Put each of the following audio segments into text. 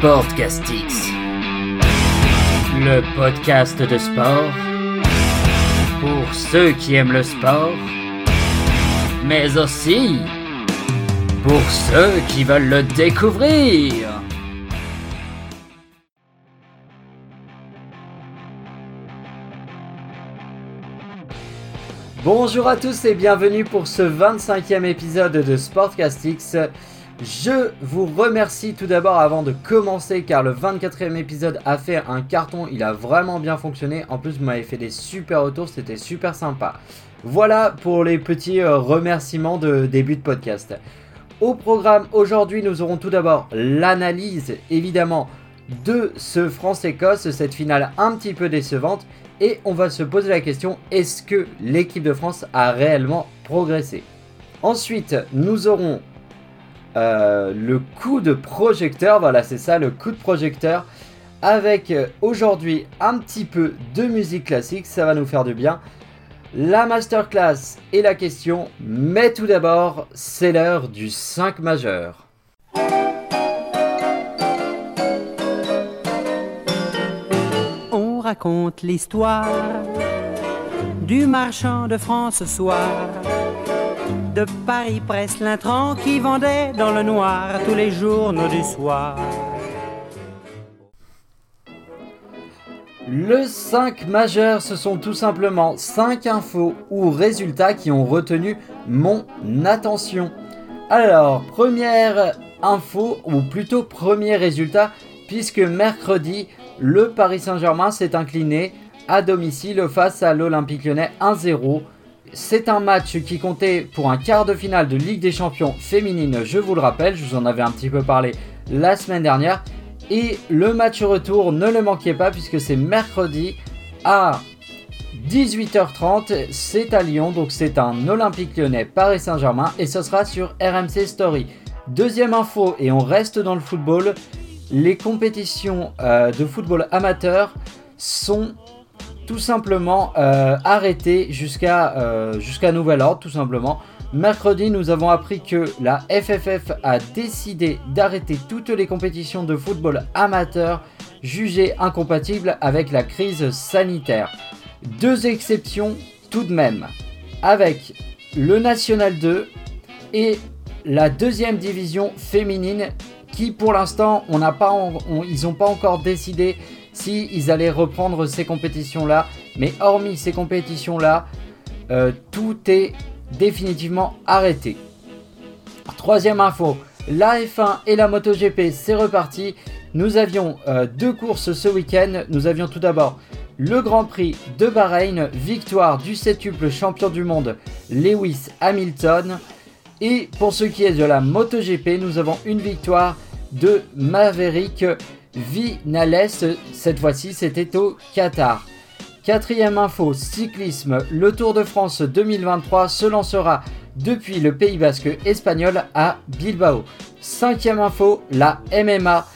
Sportcastix, le podcast de sport pour ceux qui aiment le sport, mais aussi pour ceux qui veulent le découvrir. Bonjour à tous et bienvenue pour ce 25e épisode de Sportcastix. Je vous remercie tout d'abord avant de commencer car le 24e épisode a fait un carton, il a vraiment bien fonctionné. En plus, vous m'avez fait des super retours, c'était super sympa. Voilà pour les petits euh, remerciements de début de podcast. Au programme aujourd'hui, nous aurons tout d'abord l'analyse évidemment de ce France-Écosse, cette finale un petit peu décevante. Et on va se poser la question, est-ce que l'équipe de France a réellement progressé? Ensuite, nous aurons euh, le coup de projecteur, voilà c'est ça le coup de projecteur, avec euh, aujourd'hui un petit peu de musique classique, ça va nous faire du bien. La masterclass et la question, mais tout d'abord, c'est l'heure du 5 majeur. On raconte l'histoire du marchand de France ce soir de Paris presse l'intrant qui vendait dans le noir tous les journaux du soir. Le 5 majeur, ce sont tout simplement 5 infos ou résultats qui ont retenu mon attention. Alors, première info, ou plutôt premier résultat, puisque mercredi, le Paris Saint-Germain s'est incliné à domicile face à l'Olympique lyonnais 1-0 c'est un match qui comptait pour un quart de finale de Ligue des Champions féminine, je vous le rappelle, je vous en avais un petit peu parlé la semaine dernière. Et le match retour, ne le manquez pas puisque c'est mercredi à 18h30, c'est à Lyon, donc c'est un Olympique lyonnais Paris Saint-Germain et ce sera sur RMC Story. Deuxième info, et on reste dans le football, les compétitions euh, de football amateur sont tout simplement euh, arrêté jusqu'à euh, jusqu'à nouvel ordre, tout simplement. Mercredi, nous avons appris que la FFF a décidé d'arrêter toutes les compétitions de football amateur jugées incompatibles avec la crise sanitaire. Deux exceptions tout de même, avec le National 2 et la deuxième division féminine qui pour l'instant on n'a pas ils n'ont pas encore décidé si ils allaient reprendre ces compétitions-là. Mais hormis ces compétitions-là, euh, tout est définitivement arrêté. Troisième info, la F1 et la MotoGP, c'est reparti. Nous avions euh, deux courses ce week-end. Nous avions tout d'abord le Grand Prix de Bahreïn, victoire du septuple champion du monde Lewis Hamilton. Et pour ce qui est de la MotoGP, nous avons une victoire de Maverick Vinales, cette fois-ci c'était au Qatar. Quatrième info, cyclisme, le Tour de France 2023 se lancera depuis le Pays Basque espagnol à Bilbao. Cinquième info, la MMA,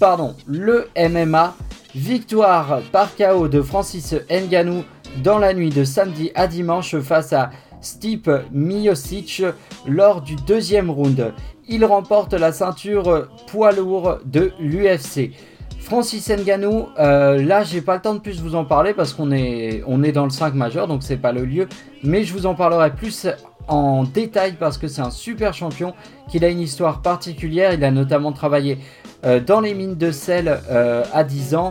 pardon, le MMA, victoire par KO de Francis Nganou dans la nuit de samedi à dimanche face à Stipe Miocic lors du deuxième round il remporte la ceinture poids lourd de l'UFC. Francis Ngannou, euh, là j'ai pas le temps de plus vous en parler parce qu'on est, dans le 5 majeur donc c'est pas le lieu, mais je vous en parlerai plus en détail parce que c'est un super champion, qu'il a une histoire particulière, il a notamment travaillé euh, dans les mines de sel euh, à 10 ans.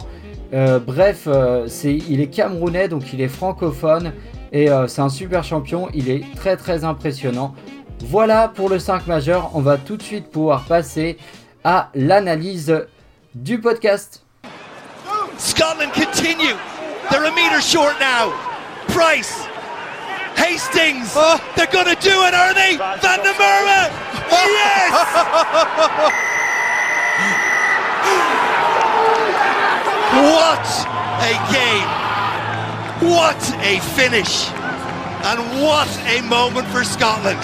bref, c'est, il est camerounais donc il est francophone et c'est un super champion, il est très très impressionnant. Voilà pour le 5 majeur, on va tout de suite pouvoir passer à l'analyse du podcast. Scotland continue. They're a meter short now. Price. Hastings. Oh. They're going to do it, are they? Van der Merwe. Yes! what a game. What a finish. And what a moment for Scotland.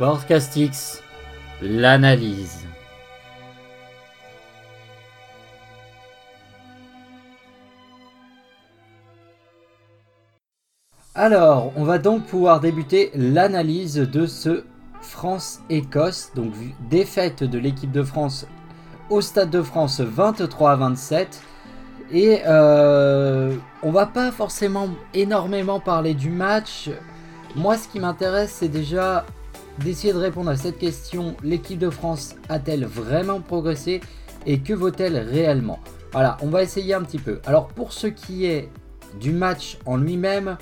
Sportcastix, l'analyse. Alors, on va donc pouvoir débuter l'analyse de ce France-Écosse. Donc défaite de l'équipe de France au Stade de France 23 à 27. Et euh, on va pas forcément énormément parler du match. Moi, ce qui m'intéresse, c'est déjà d'essayer de répondre à cette question. L'équipe de France a-t-elle vraiment progressé et que vaut-elle réellement? Voilà, on va essayer un petit peu. Alors, pour ce qui est du match en lui-même,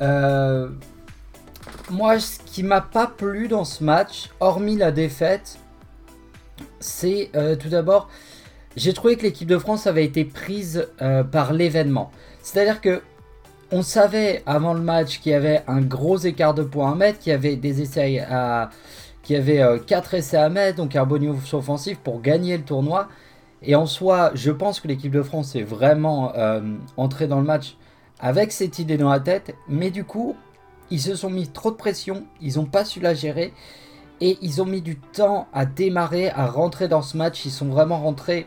euh, moi, ce qui m'a pas plu dans ce match, hormis la défaite, c'est euh, tout d'abord j'ai trouvé que l'équipe de France avait été prise euh, par l'événement. C'est-à-dire que on savait avant le match qu'il y avait un gros écart de points à mettre, qu'il y avait des essais à, qu'il y avait 4 euh, essais à mettre, donc un bonus offensif pour gagner le tournoi. Et en soi, je pense que l'équipe de France est vraiment euh, entrée dans le match avec cette idée dans la tête, mais du coup, ils se sont mis trop de pression, ils n'ont pas su la gérer et ils ont mis du temps à démarrer, à rentrer dans ce match. Ils sont vraiment rentrés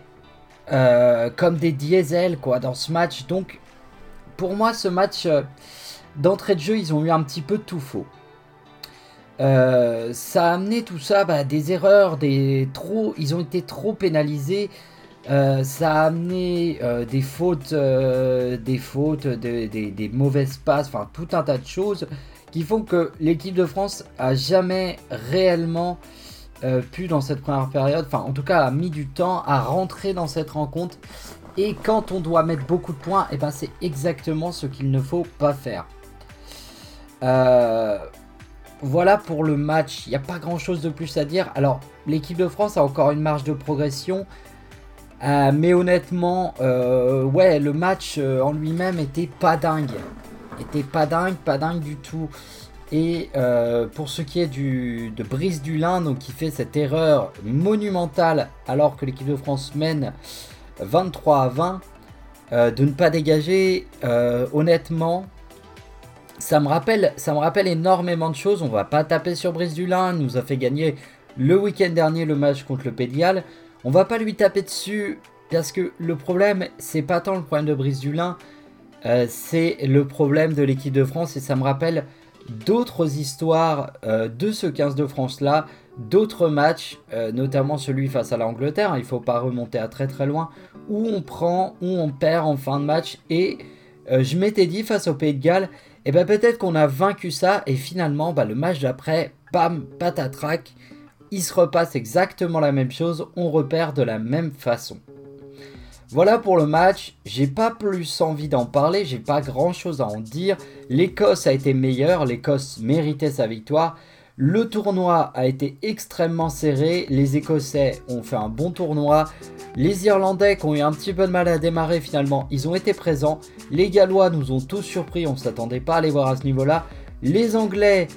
euh, comme des diesels quoi dans ce match. Donc pour moi ce match euh, d'entrée de jeu ils ont eu un petit peu tout faux. Euh, ça a amené tout ça bah, des erreurs, des trop, ils ont été trop pénalisés. ça a amené des fautes, des fautes, des mauvaises passes, enfin tout un tas de choses qui font que l'équipe de France a jamais réellement euh, pu dans cette première période, enfin en tout cas a mis du temps à rentrer dans cette rencontre. Et quand on doit mettre beaucoup de points, eh ben c'est exactement ce qu'il ne faut pas faire. Euh, voilà pour le match, il n'y a pas grand chose de plus à dire. Alors l'équipe de France a encore une marge de progression. Euh, mais honnêtement, ouais, le match en lui-même était pas dingue. Était pas dingue, pas dingue du tout. Et euh, pour ce qui est du, de Brice Dulin, donc qui fait cette erreur monumentale alors que l'équipe de France mène 23 à 20, euh, de ne pas dégager, euh, honnêtement, ça me, rappelle, ça me rappelle énormément de choses. On va pas taper sur Brice Dulin, il nous a fait gagner le week-end dernier le match contre le Pédial. On va pas lui taper dessus parce que le problème, c'est pas tant le problème de Brice Dulin, c'est le problème de l'équipe de France et ça me rappelle d'autres histoires euh, de ce 15 de France-là, d'autres matchs, euh, notamment celui face à l'Angleterre, il ne faut pas remonter à très très loin, où on prend, où on perd en fin de match. Et euh, je m'étais dit face au Pays de Galles, et eh ben peut-être qu'on a vaincu ça, et finalement, bah, le match d'après, bam, patatrac, il se repasse exactement la même chose, on repère de la même façon. Voilà pour le match, j'ai pas plus envie d'en parler, j'ai pas grand chose à en dire. L'Écosse a été meilleure, l'Écosse méritait sa victoire. Le tournoi a été extrêmement serré, les Écossais ont fait un bon tournoi. Les Irlandais qui ont eu un petit peu de mal à démarrer finalement, ils ont été présents. Les Gallois nous ont tous surpris, on s'attendait pas à les voir à ce niveau-là. Les Anglais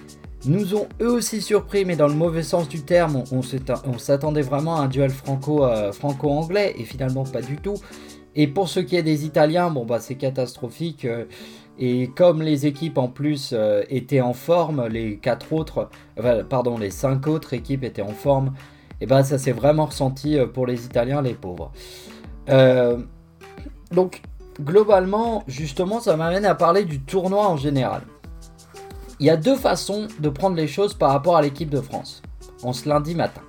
nous ont eux aussi surpris, mais dans le mauvais sens du terme. On, s'attendait vraiment à un duel euh, franco-anglais, et finalement pas du tout. Et pour ce qui est des Italiens, bon bah c'est catastrophique. Euh, et comme les équipes en plus euh, étaient en forme, les quatre autres, pardon, les cinq autres équipes étaient en forme, et ben ça s'est vraiment ressenti pour les Italiens, les pauvres. donc globalement, justement, ça m'amène à parler du tournoi en général. Il y a deux façons de prendre les choses par rapport à l'équipe de France, en ce lundi matin.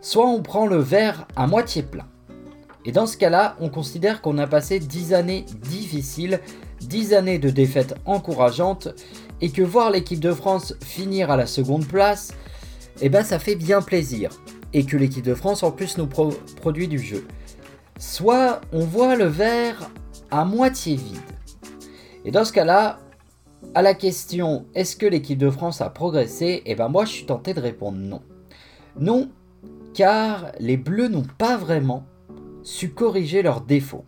Soit on prend le verre à moitié plein. Et dans ce cas-là, on considère qu'on a passé 10 années difficiles, 10 années de défaites encourageantes, et que voir l'équipe de France finir à la seconde place, eh ben ça fait bien plaisir. Et que l'équipe de France en plus nous produit du jeu. Soit on voit le verre à moitié vide. Et dans ce cas-là, à la question est-ce que l'équipe de France a progressé? Eh ben moi je suis tenté de répondre non. Non, car les Bleus n'ont pas vraiment su corriger leurs défauts.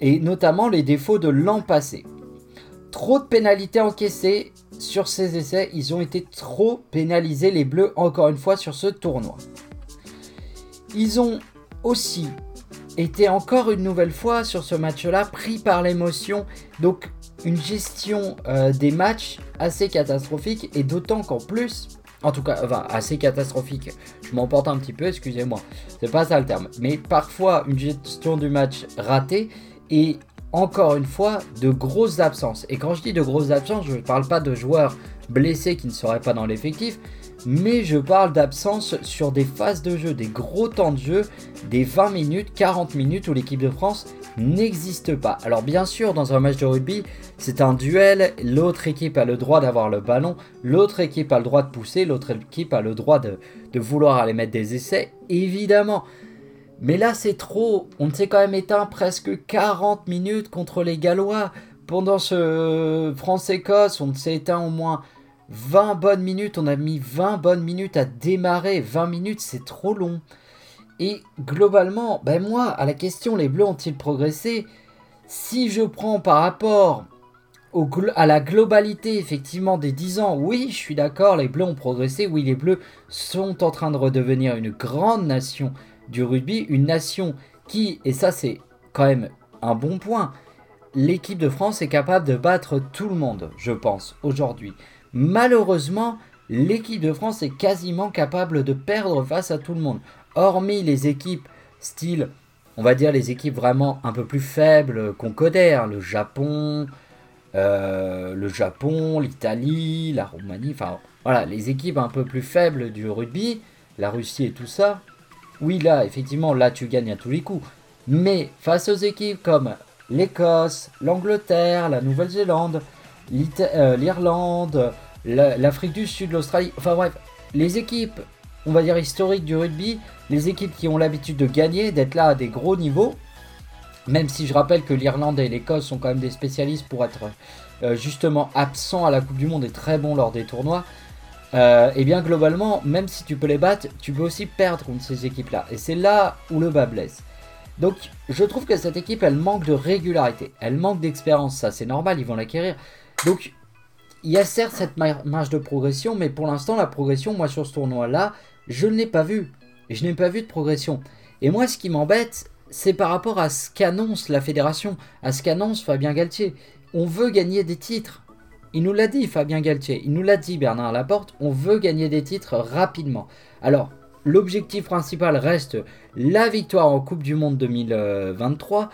Et notamment les défauts de l'an passé. Trop de pénalités encaissées sur ces essais, ils ont été trop pénalisés les Bleus encore une fois sur ce tournoi. Ils ont aussi été encore une nouvelle fois sur ce match-là pris par l'émotion. Donc une gestion euh, des matchs assez catastrophique et d'autant qu'en plus, en tout cas, enfin, assez catastrophique, je m'emporte un petit peu, excusez-moi, c'est pas ça le terme, mais parfois une gestion du match ratée et encore une fois de grosses absences. Et quand je dis de grosses absences, je ne parle pas de joueurs blessés qui ne seraient pas dans l'effectif, mais je parle d'absence sur des phases de jeu, des gros temps de jeu, des 20 minutes, 40 minutes où l'équipe de France n'existe pas. Alors bien sûr, dans un match de rugby, c'est un duel, l'autre équipe a le droit d'avoir le ballon, l'autre équipe a le droit de pousser, l'autre équipe a le droit de, vouloir aller mettre des essais, évidemment. Mais là, c'est trop. On s'est quand même éteint presque 40 minutes contre les Gallois. Pendant ce France-Écosse, on s'est éteint au moins 20 bonnes minutes. On a mis 20 bonnes minutes à démarrer. 20 minutes, c'est trop long. Et globalement, ben moi, à la question les Bleus ont-ils progressé? Si je prends par rapport à la globalité effectivement des 10 ans, oui, je suis d'accord, les Bleus ont progressé, oui, les Bleus sont en train de redevenir une grande nation du rugby, une nation qui, et ça c'est quand même un bon point, l'équipe de France est capable de battre tout le monde, je pense, aujourd'hui. Malheureusement, l'équipe de France est quasiment capable de perdre face à tout le monde hormis les équipes style, on va dire les équipes vraiment un peu plus faibles qu'on connaît, hein, le Japon, euh, le Japon, l'Italie, la Roumanie, enfin voilà, les équipes un peu plus faibles du rugby, la Russie et tout ça. Oui, là, effectivement, là tu gagnes à tous les coups. Mais face aux équipes comme l'Écosse, l'Angleterre, la Nouvelle-Zélande, euh, l'Irlande, l'Afrique du Sud, l'Australie, enfin bref, les équipes on va dire, historique du rugby, les équipes qui ont l'habitude de gagner, d'être là à des gros niveaux, même si je rappelle que l'Irlande et l'Écosse sont quand même des spécialistes pour être euh, justement absents à la Coupe du Monde et très bons lors des tournois, euh, eh bien globalement, même si tu peux les battre, tu peux aussi perdre contre ces équipes-là. Et c'est là où le bas blesse. Donc je trouve que cette équipe, elle manque de régularité, elle manque d'expérience, ça c'est normal, ils vont l'acquérir. Donc il y a certes cette marge de progression, mais pour l'instant la progression, moi sur ce tournoi-là, je ne l'ai pas vu. Je n'ai pas vu de progression. Et moi, ce qui m'embête, c'est par rapport à ce qu'annonce la fédération, à ce qu'annonce Fabien Galtier. On veut gagner des titres. Il nous l'a dit, Fabien Galtier. Il nous l'a dit, Bernard Laporte. On veut gagner des titres rapidement. Alors, l'objectif principal reste la victoire en Coupe du Monde 2023.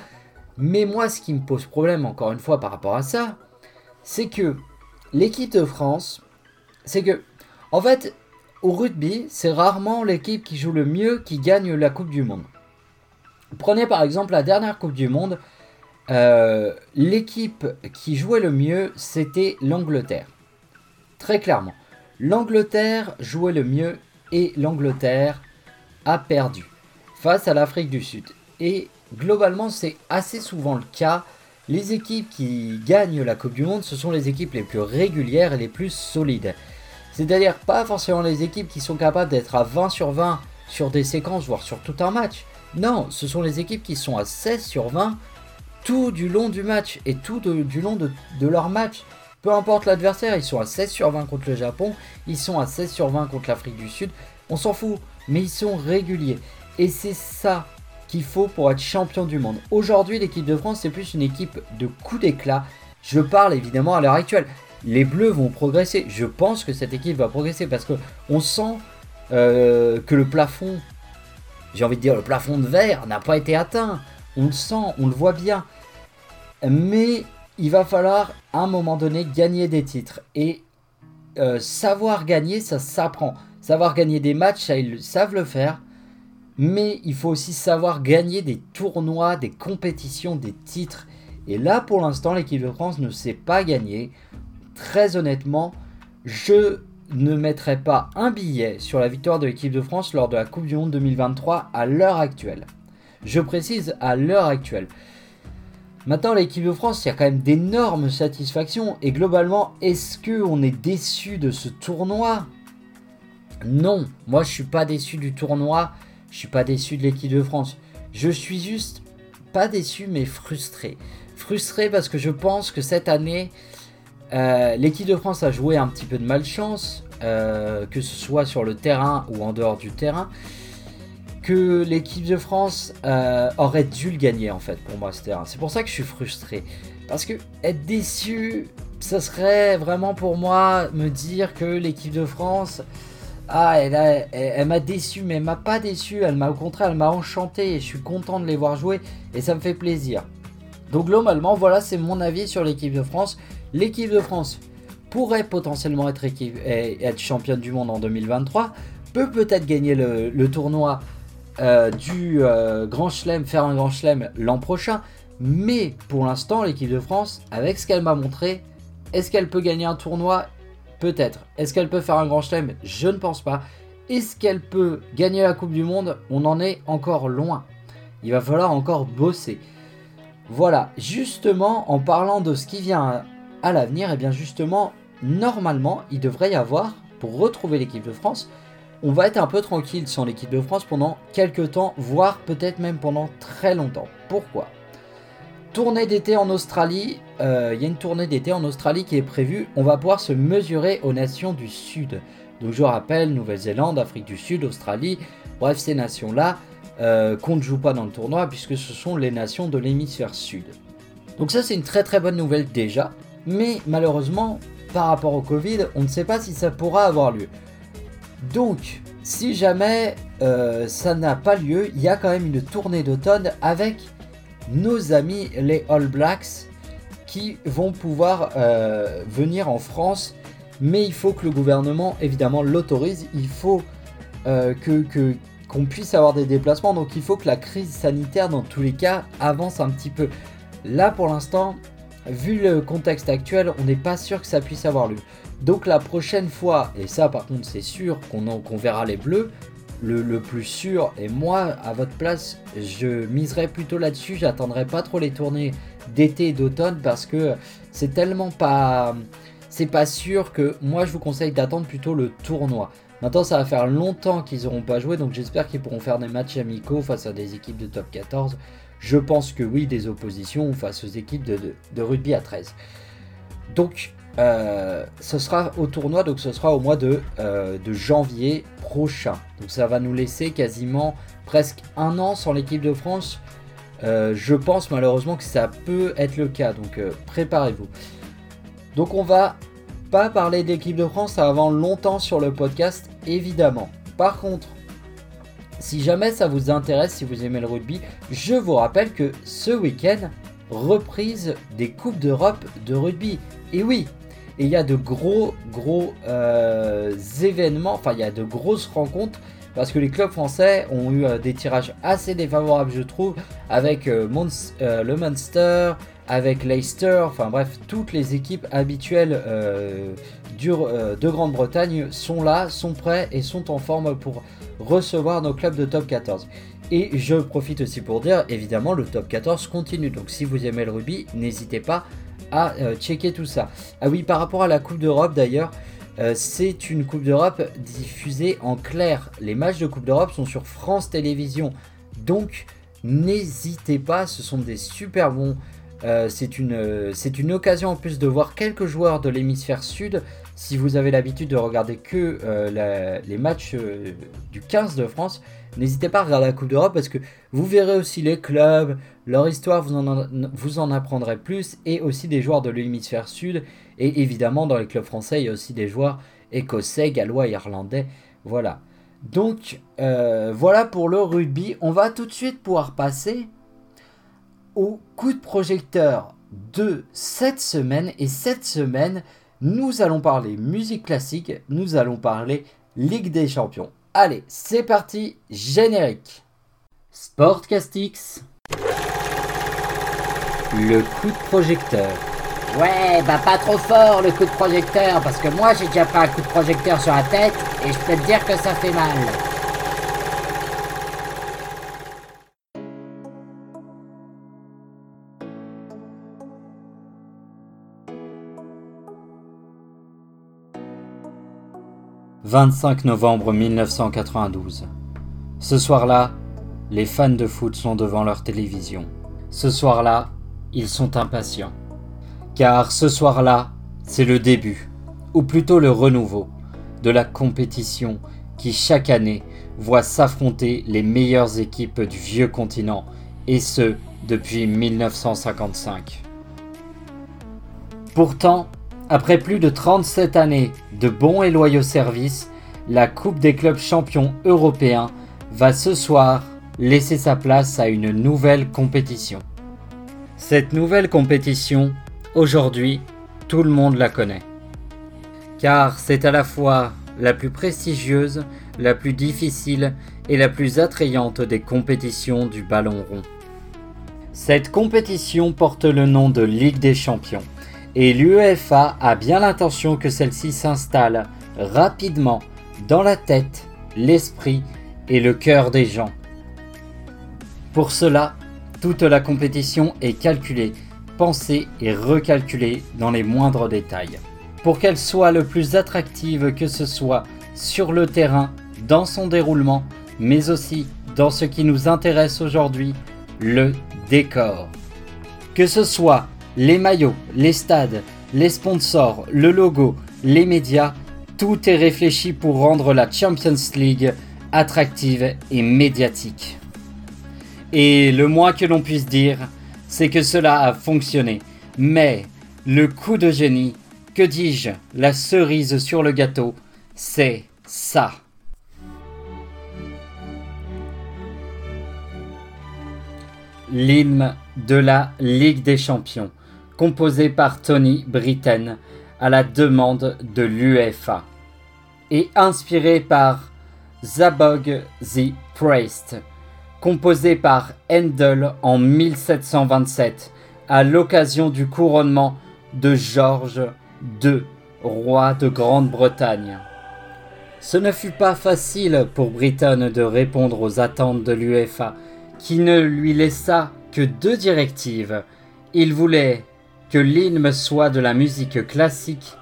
Mais moi, ce qui me pose problème, encore une fois, par rapport à ça, c'est que l'équipe de France, c'est que, en fait, au rugby, c'est rarement l'équipe qui joue le mieux qui gagne la Coupe du Monde. Prenez par exemple la dernière Coupe du Monde. Euh, l'équipe qui jouait le mieux, c'était l'Angleterre. Très clairement. L'Angleterre jouait le mieux et l'Angleterre a perdu face à l'Afrique du Sud. Et globalement, c'est assez souvent le cas. Les équipes qui gagnent la Coupe du Monde, ce sont les équipes les plus régulières et les plus solides. C'est-à-dire pas forcément les équipes qui sont capables d'être à 20 sur 20 sur des séquences, voire sur tout un match. Non, ce sont les équipes qui sont à 16 sur 20 tout du long du match et tout du long de, leur match. Peu importe l'adversaire, ils sont à 16 sur 20 contre le Japon, ils sont à 16 sur 20 contre l'Afrique du Sud. On s'en fout, mais ils sont réguliers. Et c'est ça qu'il faut pour être champion du monde. Aujourd'hui, l'équipe de France, c'est plus une équipe de coups d'éclat. Je parle évidemment à l'heure actuelle les Bleus vont progresser. Je pense que cette équipe va progresser parce que on sent euh, que le plafond, j'ai envie de dire le plafond de verre, n'a pas été atteint. On le sent, on le voit bien. Mais il va falloir à un moment donné gagner des titres. Et euh, savoir gagner, ça s'apprend. Savoir gagner des matchs, ça, ils savent le faire. Mais il faut aussi savoir gagner des tournois, des compétitions, des titres. Et là, pour l'instant, l'équipe de France ne sait pas gagner très honnêtement, je ne mettrai pas un billet sur la victoire de l'équipe de France lors de la Coupe du Monde 2023 à l'heure actuelle. Je précise à l'heure actuelle. Maintenant, l'équipe de France, il y a quand même d'énormes satisfactions. Et globalement, est-ce qu'on est déçu de ce tournoi? Non, moi je suis pas déçu du tournoi. Je suis pas déçu de l'équipe de France. Je suis juste pas déçu, mais frustré. Frustré parce que je pense que cette année, euh, l'équipe de France a joué un petit peu de malchance, euh, que ce soit sur le terrain ou en dehors du terrain, que l'équipe de France euh, aurait dû le gagner en fait pour moi. C'est pour ça que je suis frustré. Parce que être déçu, ça serait vraiment pour moi me dire que l'équipe de France, ah, elle, elle, m'a déçu, mais elle m'a pas déçu, elle m'a au contraire, elle m'a enchanté et je suis content de les voir jouer et ça me fait plaisir. Donc globalement, voilà, c'est mon avis sur l'équipe de France. L'équipe de France pourrait potentiellement être, être championne du monde en 2023, peut peut-être gagner le, tournoi euh, du euh, Grand Chelem, faire un Grand Chelem l'an prochain. Mais pour l'instant, l'équipe de France, avec ce qu'elle m'a montré, est-ce qu'elle peut gagner un tournoi? Peut-être. Est-ce qu'elle peut faire un Grand Chelem? Je ne pense pas. Est-ce qu'elle peut gagner la Coupe du Monde? On en est encore loin. Il va falloir encore bosser. Voilà, justement, en parlant de ce qui vient à l'avenir, et eh bien justement, normalement, il devrait y avoir, pour retrouver l'équipe de France, on va être un peu tranquille sur l'équipe de France pendant quelques temps, voire peut-être même pendant très longtemps. Pourquoi? Tournée d'été en Australie, euh, il y a une tournée d'été en Australie qui est prévue, on va pouvoir se mesurer aux nations du Sud. Donc je rappelle, Nouvelle-Zélande, Afrique du Sud, Australie, bref ces nations-là, euh, qu'on ne joue pas dans le tournoi puisque ce sont les nations de l'hémisphère Sud. Donc ça c'est une très très bonne nouvelle déjà, mais malheureusement par rapport au Covid, on ne sait pas si ça pourra avoir lieu. Donc, si jamais euh, ça n'a pas lieu, il y a quand même une tournée d'automne avec nos amis les All Blacks qui vont pouvoir euh, venir en France. Mais il faut que le gouvernement évidemment l'autorise. Il faut euh, que qu'on puisse avoir des déplacements. Donc il faut que la crise sanitaire dans tous les cas avance un petit peu. Là pour l'instant, vu le contexte actuel, on n'est pas sûr que ça puisse avoir lieu. Donc la prochaine fois, et ça par contre c'est sûr qu'on verra les bleus, le, plus sûr, et moi à votre place, je miserais plutôt là-dessus, j'attendrai pas trop les tournées d'été et d'automne parce que c'est tellement pas... C'est pas sûr que moi je vous conseille d'attendre plutôt le tournoi. Maintenant ça va faire longtemps qu'ils n'auront pas joué donc j'espère qu'ils pourront faire des matchs amicaux face à des équipes de top 14. Je pense que oui, des oppositions face aux équipes de, rugby à 13. Donc euh, ce sera au tournoi, donc ce sera au mois de, euh, de, janvier prochain. Donc ça va nous laisser quasiment presque un an sans l'équipe de France. Euh, je pense malheureusement que ça peut être le cas, donc préparez-vous. Donc on va pas parler d'équipe de France avant longtemps sur le podcast, évidemment. Par contre, si jamais ça vous intéresse, si vous aimez le rugby, je vous rappelle que ce week-end, reprise des Coupes d'Europe de rugby. Et oui, et il y a de gros, gros euh, événements, enfin il y a de grosses rencontres parce que les clubs français ont eu euh, des tirages assez défavorables, je trouve, avec euh, le Munster, avec Leicester, enfin bref, toutes les équipes habituelles de Grande-Bretagne sont là, sont prêts et sont en forme pour recevoir nos clubs de top 14. Et je profite aussi pour dire, évidemment, le top 14 continue. Donc si vous aimez le rugby, n'hésitez pas à euh, checker tout ça. Ah oui, par rapport à la Coupe d'Europe d'ailleurs, euh, c'est une Coupe d'Europe diffusée en clair. Les matchs de Coupe d'Europe sont sur France Télévisions. Donc n'hésitez pas, ce sont des super bons. Euh, c'est une, une occasion en plus de voir quelques joueurs de l'hémisphère sud. Si vous avez l'habitude de regarder que les matchs du 15 de France, N'hésitez pas à regarder la Coupe d'Europe parce que vous verrez aussi les clubs, leur histoire, vous en, vous en apprendrez plus, et aussi des joueurs de l'hémisphère sud. Et évidemment, dans les clubs français, il y a aussi des joueurs écossais, gallois, irlandais. Voilà. Donc, euh, voilà pour le rugby. On va tout de suite pouvoir passer au coup de projecteur de cette semaine. Et cette semaine, nous allons parler musique classique, nous allons parler Ligue des Champions. Allez, c'est parti, générique. Sportcastix. Le coup de projecteur. Ouais, bah pas trop fort le coup de projecteur, parce que moi j'ai déjà pris un coup de projecteur sur la tête, et je peux te dire que ça fait mal. 25 novembre 1992. Ce soir-là, les fans de foot sont devant leur télévision. Ce soir-là, ils sont impatients. Car ce soir-là, c'est le début, ou plutôt le renouveau, de la compétition qui chaque année voit s'affronter les meilleures équipes du vieux continent, et ce depuis 1955. Pourtant, après plus de 37 années de bons et loyaux services, la Coupe des clubs champions européens va ce soir laisser sa place à une nouvelle compétition. Cette nouvelle compétition, aujourd'hui, tout le monde la connaît. car c'est à la fois la plus prestigieuse, la plus difficile et la plus attrayante des compétitions du ballon rond. Cette compétition porte le nom de Ligue des Champions et l'UEFA a bien l'intention que celle-ci s'installe rapidement dans la tête, l'esprit et le cœur des gens. Pour cela, toute la compétition est calculée, pensée et recalculée dans les moindres détails. Pour qu'elle soit le plus attractive que ce soit sur le terrain, dans son déroulement, mais aussi dans ce qui nous intéresse aujourd'hui, le décor. Que ce soit les maillots, les stades, les sponsors, le logo, les médias, tout est réfléchi pour rendre la Champions League attractive et médiatique. Et le moins que l'on puisse dire, c'est que cela a fonctionné. Mais le coup de génie, que dis-je, la cerise sur le gâteau, c'est ça. L'hymne de la Ligue des Champions, composé par Tony Britten à la demande de l'UEFA, et inspiré par Zabog the Priest, composé par Handel en 1727 à l'occasion du couronnement de George II, roi de Grande-Bretagne. Ce ne fut pas facile pour Britton de répondre aux attentes de l'UEFA, qui ne lui laissa que deux directives. Il voulait que l'hymne soit de la musique classique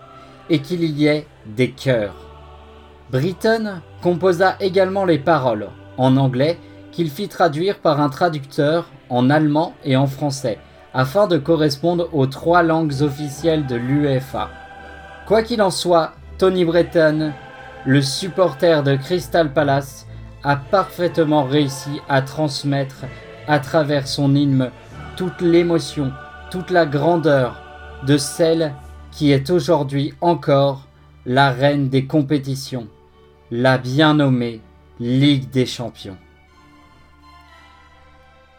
et qu'il y ait des chœurs. Britton composa également les paroles en anglais qu'il fit traduire par un traducteur en allemand et en français, afin de correspondre aux trois langues officielles de l'UEFA. Quoi qu'il en soit, Tony Breton, le supporter de Crystal Palace, a parfaitement réussi à transmettre à travers son hymne toute l'émotion, toute la grandeur de celle qui est aujourd'hui encore la reine des compétitions, la bien nommée Ligue des Champions.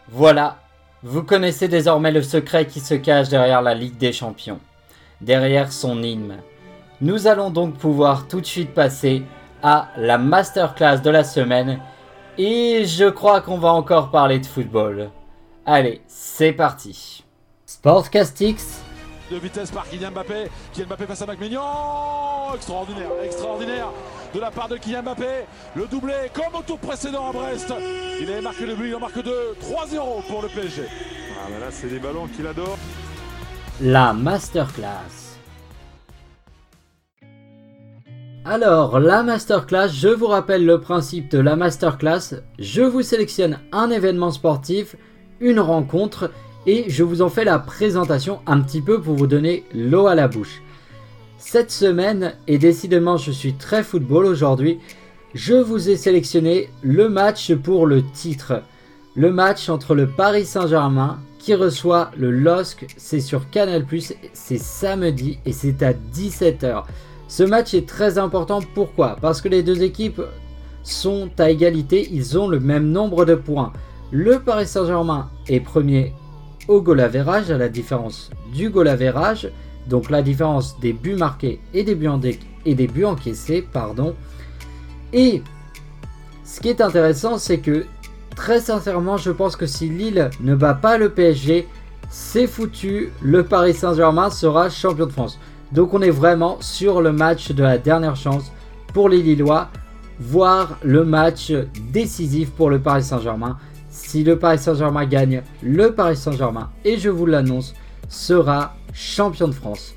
Voilà, vous connaissez désormais le secret qui se cache derrière la Ligue des Champions, derrière son hymne. Nous allons donc pouvoir tout de suite passer à la masterclass de la semaine et je crois qu'on va encore parler de football. Allez, c'est parti. Sportcastix. De vitesse par Kylian Mbappé. Kylian Mbappé face à McMignon. Extraordinaire, extraordinaire de la part de Kylian Mbappé. Le doublé comme au tour précédent à Brest. Il avait marqué le but, il en marque 2. 3-0 pour le PSG. Ah là c'est des ballons qu'il adore. La masterclass. Alors, la masterclass, je vous rappelle le principe de la masterclass. Je vous sélectionne un événement sportif, une rencontre, et je vous en fais la présentation un petit peu pour vous donner l'eau à la bouche. Cette semaine, et décidément je suis très football aujourd'hui, je vous ai sélectionné le match pour le titre. Le match entre le Paris Saint-Germain qui reçoit le LOSC, c'est sur Canal+, c'est samedi et c'est à 17h. Ce match est très important, pourquoi? Parce que les deux équipes sont à égalité, ils ont le même nombre de points. Le Paris Saint-Germain est premier au goal average, à la différence du goal average, donc la différence des buts marqués et des buts, et des buts encaissés. Pardon. Et ce qui est intéressant, c'est que très sincèrement, je pense que si Lille ne bat pas le PSG, c'est foutu, le Paris Saint-Germain sera champion de France. Donc on est vraiment sur le match de la dernière chance pour les Lillois, voire le match décisif pour le Paris Saint-Germain. Si le Paris Saint-Germain gagne, le Paris Saint-Germain, et je vous l'annonce, sera champion de France.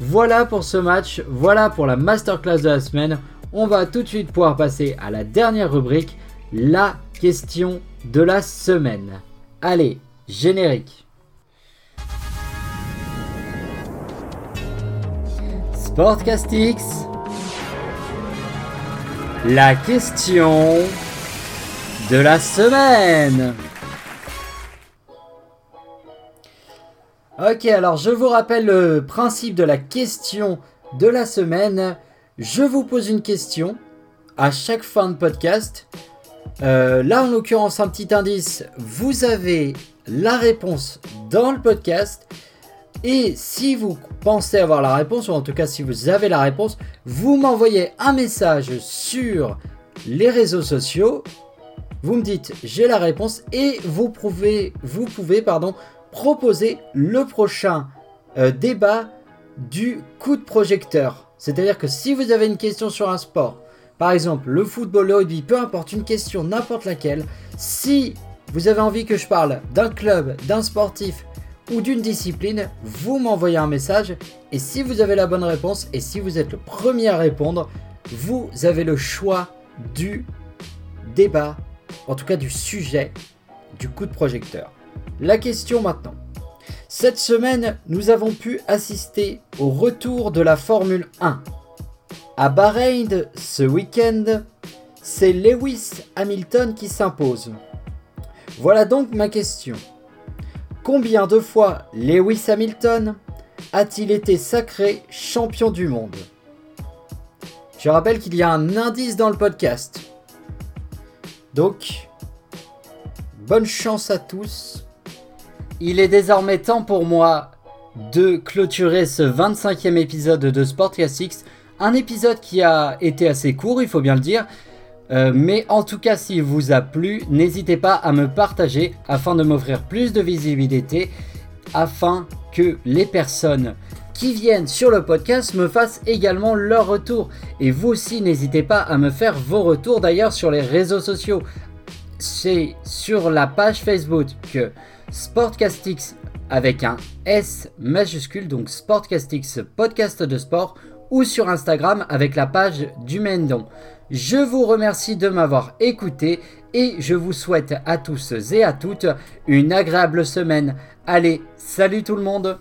Voilà pour ce match, voilà pour la masterclass de la semaine. On va tout de suite pouvoir passer à la dernière rubrique, la question de la semaine. Allez, générique. Sportcastix. La question de la semaine. Ok, alors je vous rappelle le principe de la question de la semaine. Je vous pose une question à chaque fin de podcast. Euh, là, en l'occurrence, un petit indice. Vous avez la réponse dans le podcast. Et si vous pensez avoir la réponse, ou en tout cas si vous avez la réponse, vous m'envoyez un message sur les réseaux sociaux. Vous me dites j'ai la réponse et vous pouvez, vous pouvez pardon, proposer le prochain euh, débat du coup de projecteur. C'est-à-dire que si vous avez une question sur un sport, par exemple le football, le rugby, peu importe, une question, n'importe laquelle, si vous avez envie que je parle d'un club, d'un sportif ou d'une discipline, vous m'envoyez un message et si vous avez la bonne réponse et si vous êtes le premier à répondre, vous avez le choix du débat, en tout cas du sujet du coup de projecteur. La question maintenant. Cette semaine, nous avons pu assister au retour de la Formule 1. À Bahreïn, ce week-end, c'est Lewis Hamilton qui s'impose. Voilà donc ma question. Combien de fois Lewis Hamilton a-t-il été sacré champion du monde? Je rappelle qu'il y a un indice dans le podcast. Donc, bonne chance à tous. Il est désormais temps pour moi de clôturer ce 25e épisode de Sportcast X. Un épisode qui a été assez court, il faut bien le dire. Euh, mais en tout cas, s'il vous a plu, n'hésitez pas à me partager afin de m'offrir plus de visibilité, afin que les personnes qui viennent sur le podcast me fassent également leur retour. Et vous aussi, n'hésitez pas à me faire vos retours d'ailleurs sur les réseaux sociaux. C'est sur la page Facebook que Sportcastix avec un S majuscule, donc Sportcastix podcast de sport, ou sur Instagram avec la page du Mendon. Je vous remercie de m'avoir écouté et je vous souhaite à tous et à toutes une agréable semaine. Allez, salut tout le monde